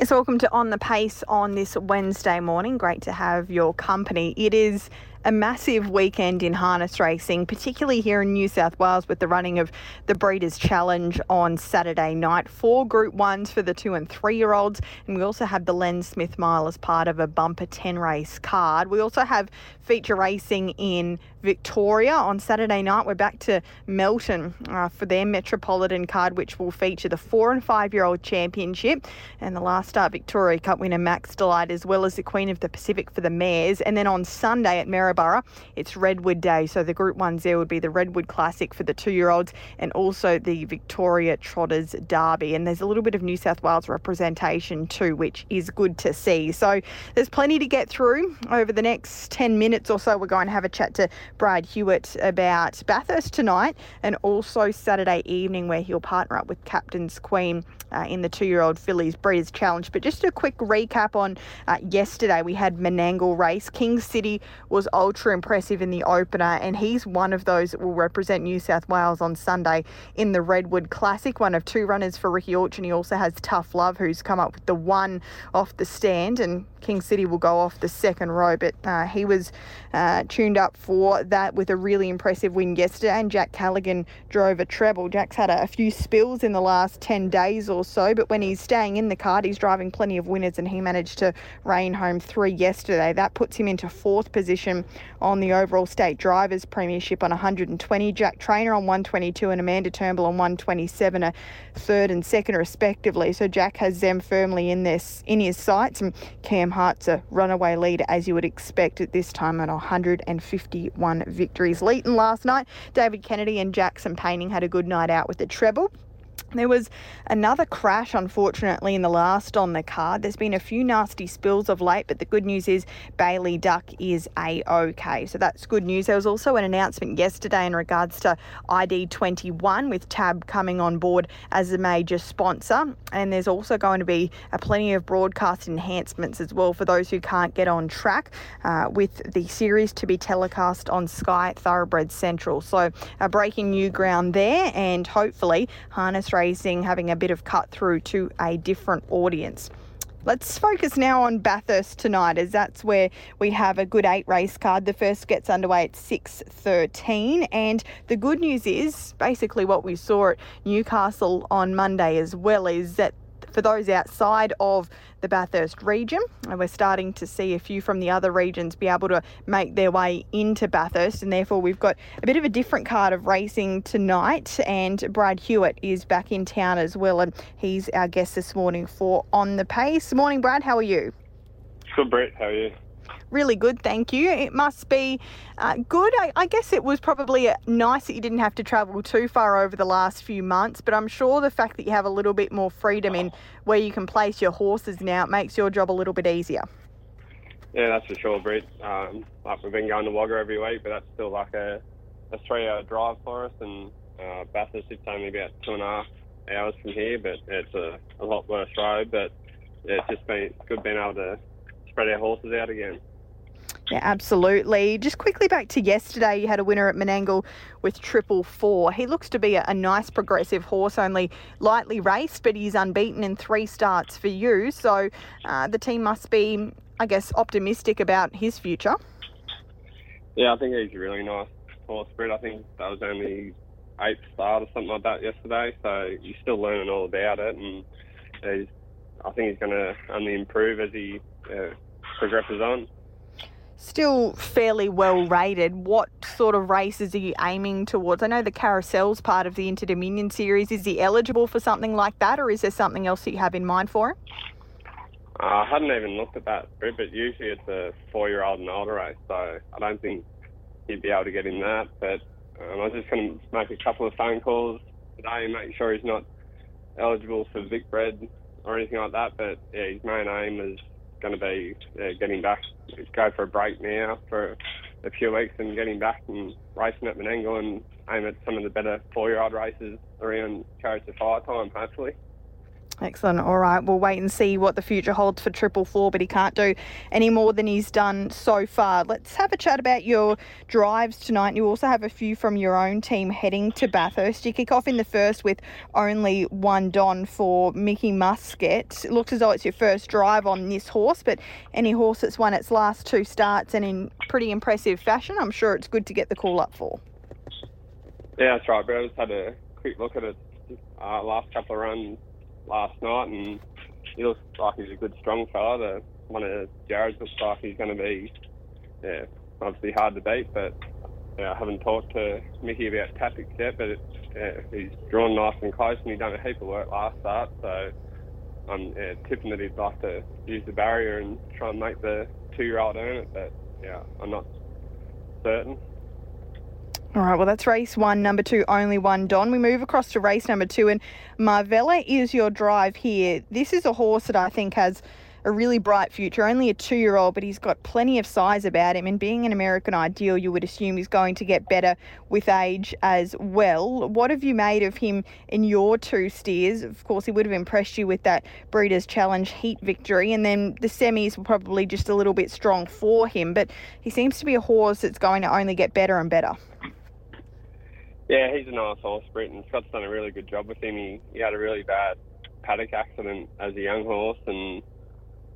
Yes, welcome to On the Pace on this Wednesday morning. Great to have your company. It is a massive weekend in harness racing, particularly here in New South Wales with the running of the Breeders' Challenge on Saturday night. Four Group 1s for the two and three year olds, and we also have the Len Smith Mile as part of a bumper 10 race card. We also have feature racing in Victoria on Saturday night. We're back to Melton uh, for their Metropolitan card, which will feature the four and five year old championship and the last start Victoria Cup winner Max Delight, as well as the Queen of the Pacific for the mares. And then on Sunday at It's Redwood Day. So the Group 1 there would be the Redwood Classic for the two year olds and also the Victoria Trotters Derby. And there's a little bit of New South Wales representation too, which is good to see. So there's plenty to get through over the next 10 minutes or so. We're going to have a chat to Brad Hewitt about Bathurst tonight and also Saturday evening, where he'll partner up with Captain's Queen uh, in the two year old fillies Breeders' Challenge. But just a quick recap on uh, yesterday, we had Menangle race. King City was ultra impressive in the opener, and he's one of those that will represent New South Wales on Sunday in the Redwood Classic. One of two runners for Ricky Orchin. He also has Tough Love, who's come up with the one off the stand, and King City will go off the second row. But uh, he was uh, tuned up for that with a really impressive win yesterday, and Jack Callaghan drove a treble. Jack's had a, a few spills in the last 10 days or so, but when he's staying in the card, he's driving plenty of winners, and he managed to rein home three yesterday. That puts him into fourth position on the overall state drivers' premiership on 120. Jack Trainor on 122 and Amanda Turnbull on 127 are third and second respectively. So Jack has them firmly in this in his sights, and Cam Hart's a runaway leader as you would expect at this time at 151 victories. Leeton last night, David Kennedy and Jackson Painting had a good night out with the treble. There was another crash, unfortunately, in the last on the card. There's been a few nasty spills of late, but the good news is Bailey Duck is a okay. So that's good news. There was also an announcement yesterday in regards to ID21 with Tab coming on board as a major sponsor. And there's also going to be a plenty of broadcast enhancements as well for those who can't get on track uh, with the series to be telecast on Sky Thoroughbred Central. So uh, breaking new ground there, and hopefully harness racing having a bit of cut through to a different audience. Let's focus now on Bathurst tonight, as that's where we have a good eight race card. The first gets underway at six thirteen, and the good news is basically what we saw at Newcastle on Monday as well is that for those outside of the Bathurst region. And we're starting to see a few from the other regions be able to make their way into Bathurst. And therefore, we've got a bit of a different card of racing tonight. And Brad Hewitt is back in town as well. And he's our guest this morning for On the Pace. Morning, Brad. How are you? Good, Brett. How are you? Really good, thank you. It must be uh, good. I, I, guess it was probably uh, nice that you didn't have to travel too far over the last few months, but I'm sure the fact that you have a little bit more freedom in where you can place your horses now it makes your job a little bit easier. Yeah, that's for sure, Brett. Um, like we've been going to Wagga every week, but that's still like a, a three-hour drive for us, and uh, Bathurst it's only about two and a half hours from here, but it's a, a lot worse road. But yeah, it's just been good being able to spread our horses out again. Yeah, absolutely. Just quickly back to yesterday, you had a winner at Menangle with triple four. He looks to be a, a, nice progressive horse, only lightly raced, but he's unbeaten in three starts for you. So uh, the team must be, I guess, optimistic about his future. Yeah, I think he's a really nice horse, Brett. I think that was only eighth start or something like that yesterday, so he's still learning all about it, and he's, I think he's going to only improve as he uh, progresses on still fairly well rated. What sort of races are you aiming towards? I know the carousel's part of the Inter Dominion series. Is he eligible for something like that, or is there something else that you have in mind for him? Uh, I hadn't even looked at that, but usually it's a four-year-old and older race, so I don't think he'd be able to get in that. But um, I was just going to make a couple of phone calls today and make sure he's not eligible for Vic Bred or anything like that. But yeah, his main aim is going to be uh, getting back, go for a break now for a few weeks and getting back and racing at Menangle and aim at some of the better four-year-old races around Chariots of Fire time, hopefully. Excellent. All right, we'll wait and see what the future holds for Triple Four, but he can't do any more than he's done so far. Let's have a chat about your drives tonight. You also have a few from your own team heading to Bathurst. You kick off in the first with only one Don for Mickey Musket. It looks as though it's your first drive on this horse, but any horse that's won its last two starts and in pretty impressive fashion, I'm sure it's good to get the call up for. Yeah, that's right. But I just had a quick look at it uh, last couple of runs last night, and he looks like he's a good, strong fella. The, one of Jared's looks like he's going to be, yeah, obviously hard to beat. But yeah, I haven't talked to Mickey about tactics yet, but it, yeah, he's drawn nice and close, and he's done a heap of work last start. So I'm yeah, tipping that he'd like to use the barrier and try and make the two-year-old earn it. But yeah, I'm not certain. All right, well, that's race one, number two, only one Don. We move across to race number two, and Marvella is your drive here. This is a horse that I think has a really bright future, only a two year old, but he's got plenty of size about him. And being an American ideal, you would assume he's going to get better with age as well. What have you made of him in your two steers? Of course, he would have impressed you with that Breeders' Challenge heat victory, and then the semis were probably just a little bit strong for him. But he seems to be a horse that's going to only get better and better. Yeah, he's a nice horse, Britain. Scott's done a really good job with him. He, he had a really bad paddock accident as a young horse, and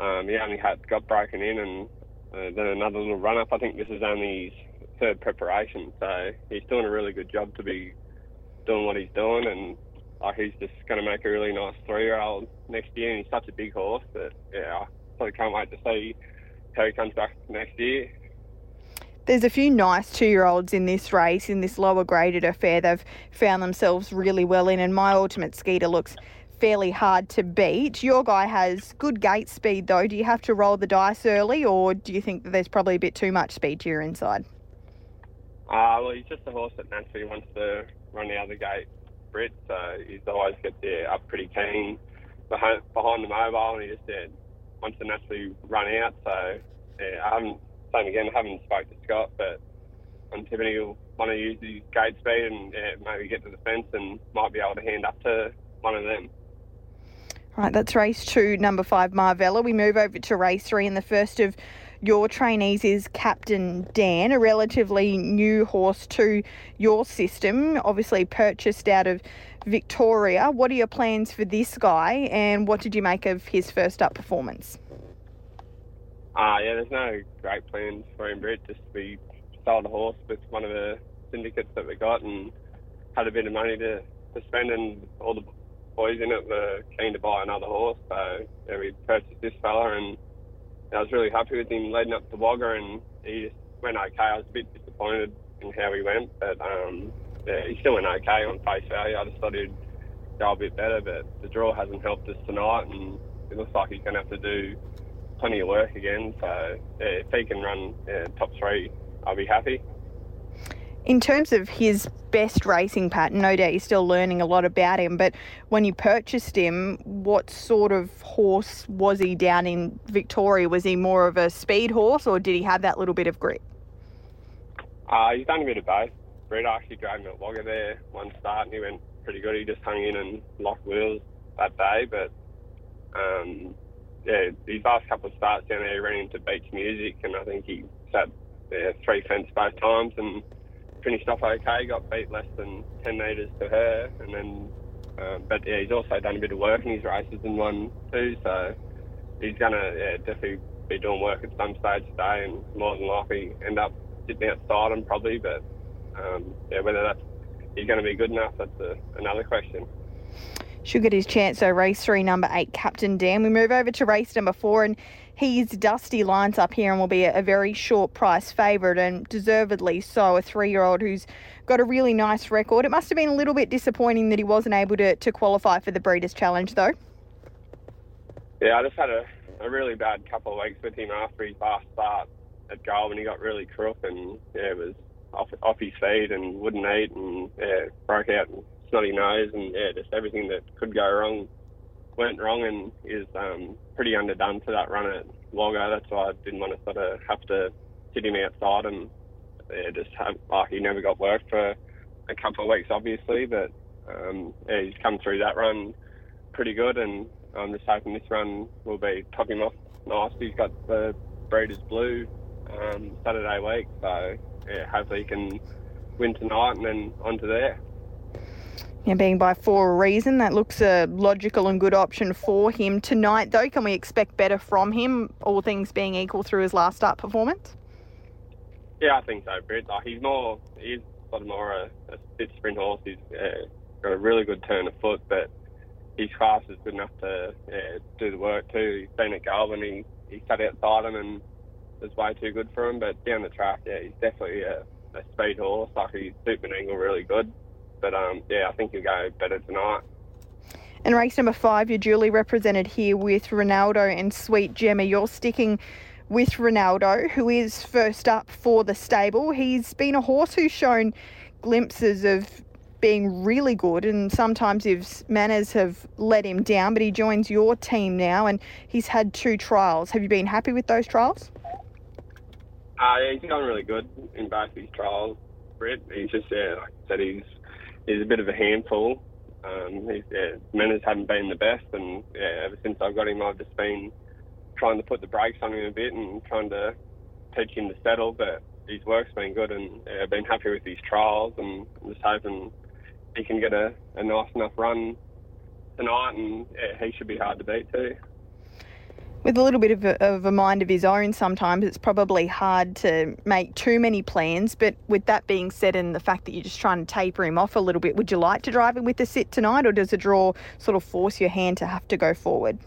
um, he only had got broken in, and uh, then another little run up. I think this is only his third preparation, so he's doing a really good job to be doing what he's doing, and like he's just going to make a really nice three-year-old next year. And he's such a big horse that yeah, I sort of can't wait to see how he comes back next year. There's a few nice two year olds in this race, in this lower graded affair. They've found themselves really well in, and my ultimate skeeter looks fairly hard to beat. Your guy has good gate speed, though. Do you have to roll the dice early, or do you think that there's probably a bit too much speed to your inside? Uh, well, he's just a horse that naturally wants to run the other gate, Brit, so he's always gets there up pretty keen behind, behind the mobile, and he just yeah, wants to naturally run out. So yeah, I haven't same again. I haven't spoke to Scott, but I'm tipping he'll want to use his gate speed and yeah, maybe get to the fence and might be able to hand up to one of them. Right, that's race two, number five, Marvella. We move over to race three, and the first of your trainees is Captain Dan, a relatively new horse to your system, obviously purchased out of Victoria. What are your plans for this guy, and what did you make of his first up performance? Uh, yeah, there's no great plans for him, Brett. Just we sold a horse with one of the syndicates that we got and had a bit of money to, to spend, and all the boys in it were keen to buy another horse. So yeah, we purchased this fella, and I was really happy with him leading up to Wagga, and he just went okay. I was a bit disappointed in how he went, but um, yeah, he still went okay on face value. I just thought he'd go a bit better, but the draw hasn't helped us tonight, and it looks like he's going to have to do plenty of work again. So yeah, if he can run top three, I'll be happy. In terms of his best racing pattern, no doubt you're still learning a lot about him. But when you purchased him, what sort of horse was he down in Victoria? Was he more of a speed horse, or did he have that little bit of grip? Uh, he's done a bit of both. Brett actually drove him at Wagga there one start, and he went pretty good. He just hung in and locked wheels that day, but um, yeah, his last couple of starts down there, he ran into beach music, and I think he sat yeah, three fence both times and finished off okay. Got beat less than 10 metres to her, and then, um, but yeah, he's also done a bit of work in his races and won too. So he's gonna yeah, definitely be doing work at some stage today, and more than likely end up sitting outside him probably. But um, yeah, whether that's he's going to be good enough, that's a, another question should get his chance. So race three, number eight, Captain Dan. We move over to race number four, and he's Dusty lines up here and will be a, a very short price favourite, and deservedly so. A three-year-old who's got a really nice record. It must have been a little bit disappointing that he wasn't able to, to qualify for the Breeders' Challenge, though. Yeah, I just had a, a really bad couple of weeks with him after his last start at Goulburn. He got really crook and yeah, was off, off his feet and wouldn't eat and yeah, broke out snotty nose, and yeah, just everything that could go wrong went wrong, and is um, pretty underdone for that run at Wagga. That's why I didn't want to sort of have to sit him outside, and yeah, just have like he never got work for a couple of weeks, obviously, but um, yeah, he's come through that run pretty good, and I'm just hoping this run will be top him off nice. He's got the Breeders' Blue um, Saturday week, so yeah, hopefully he can win tonight and then on to there. Yeah, being by for a reason, that looks a logical and good option for him. Tonight, though, can we expect better from him, all things being equal through his last start performance? Yeah, I think so, Britt. Like, he's more, he's sort of more a, a spit sprint horse. He's uh, got a really good turn of foot, but his class is good enough to do the work too. He's been at Goulburn, he, he sat outside him and was way too good for him. But down the track, yeah, he's definitely a, a speed horse. Like he's super angle really good. But um, yeah, I think he'll go better tonight. In race number five, you're duly represented here with Ronaldo and Sweet Gemma. You're sticking with Ronaldo, who is first up for the stable. He's been a horse who's shown glimpses of being really good, and sometimes his manners have let him down. But he joins your team now, and he's had two trials. Have you been happy with those trials? Uh, yeah, he's gone really good in both his trials. He's just, yeah, like I said, he's he's a bit of a handful. Um, his yeah, manners haven't been the best, and yeah, ever since I've got him, I've just been trying to put the brakes on him a bit and trying to teach him to settle. But his work's been good, and I've been happy with his trials, and I'm just hoping he can get a, a nice enough run tonight, and yeah, he should be hard to beat too. With a little bit of a, of a mind of his own, sometimes it's probably hard to make too many plans. But with that being said, and the fact that you're just trying to taper him off a little bit, would you like to drive him with the sit tonight, or does a draw sort of force your hand to have to go forward?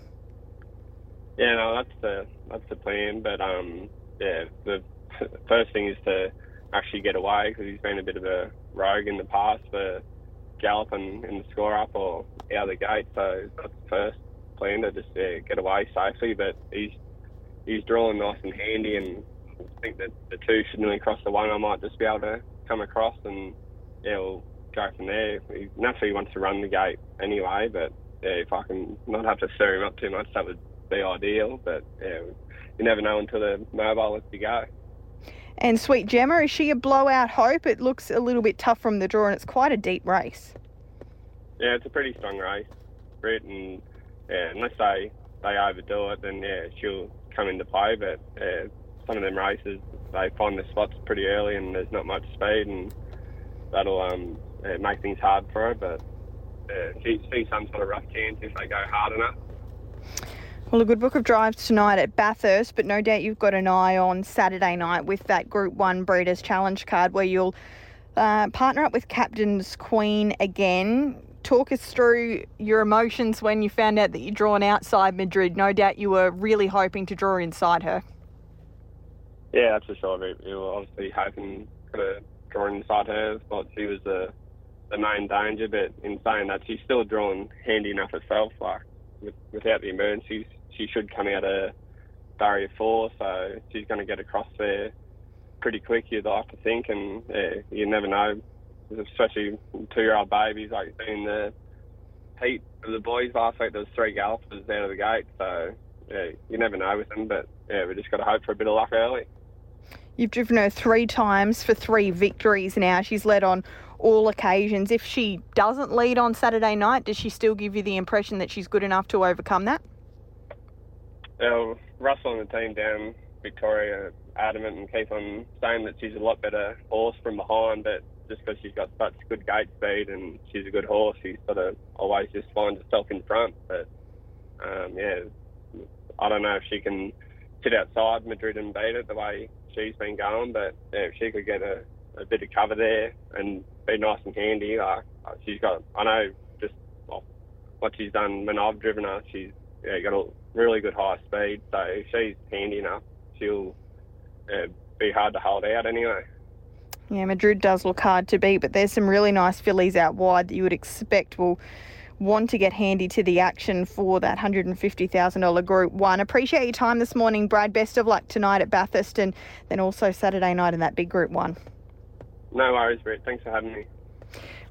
Yeah, no, that's the that's the plan. But um, yeah, the first thing is to actually get away because he's been a bit of a rogue in the past for galloping in the score up or out of the gate. So that's the first plan to just uh, get away safely. But he's he's drawing nice and handy, and I think that the two should nearly cross the one. I might just be able to come across and yeah, we'll go from there. Naturally, he naturally wants to run the gate anyway, but yeah, if I can not have to stir him up too much, that would be ideal. But yeah, you never know until the mobile lets you go. And Sweet Gemma, is she a blowout hope? It looks a little bit tough from the draw, and it's quite a deep race. Yeah, it's a pretty strong race, Brett, and yeah, unless they they overdo it, then yeah, she'll come into play. But yeah, some of them races, they find the spots pretty early, and there's not much speed, and that'll um, yeah, make things hard for her. But yeah, she some sort of rough chance if they go hard enough. Well, a good book of drives tonight at Bathurst, but no doubt you've got an eye on Saturday night with that Group 1 Breeders' Challenge card where you'll uh, partner up with Captain's Queen again. Talk us through your emotions when you found out that you're drawn outside Madrid. No doubt you were really hoping to draw inside her. Yeah, that's for sure. We were obviously hoping to draw inside her. Thought she was the the main danger, but in saying that, she's still drawn handy enough herself. Like with, without the emergencies, she should come out of barrier four, so she's going to get across there pretty quick, you'd like to think, and yeah, you never know, especially two-year-old babies, like in the heat of the boys last week, there was three gallopers out of the gate, so yeah, you never know with them, but yeah, we just got to hope for a bit of luck early. You've driven her three times for three victories now. She's led on all occasions. If she doesn't lead on Saturday night, does she still give you the impression that she's good enough to overcome that? Well, Russell and the team down Victoria adamant and keep on saying that she's a lot better horse from behind, but just because she's got such good gate speed and she's a good horse, she sort of always just finds herself in front. But um, yeah, I don't know if she can sit outside Madrid and beat it the way she's been going, but yeah, if she could get a, a bit of cover there and be nice and handy, like she's got, I know just well, what she's done when I've driven her, she's yeah, got a really good high speed. So if she's handy enough, she'll uh, be hard to hold out anyway. Yeah, Madrid does look hard to beat, but there's some really nice fillies out wide that you would expect will want to get handy to the action for that $150,000 Group 1. Appreciate your time this morning, Brad. Best of luck tonight at Bathurst and then also Saturday night in that big Group 1. No worries, Brett. Thanks for having me.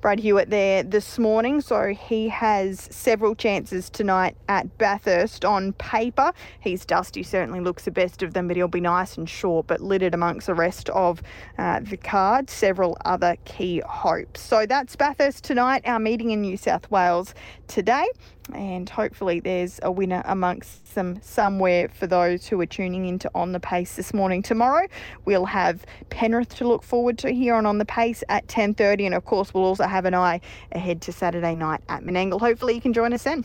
Brad Hewitt there this morning. So he has several chances tonight at Bathurst on paper. He's dusty, certainly looks the best of them, but he'll be nice and short, but littered amongst the rest of uh, the card. Several other key hopes. So that's Bathurst tonight, our meeting in New South Wales today and hopefully there's a winner amongst them somewhere for those who are tuning into On the Pace this morning. Tomorrow we'll have Penrith to look forward to here on On the Pace at 10:30 and of course we'll also have an eye ahead to Saturday night at Menangle. Hopefully you can join us then.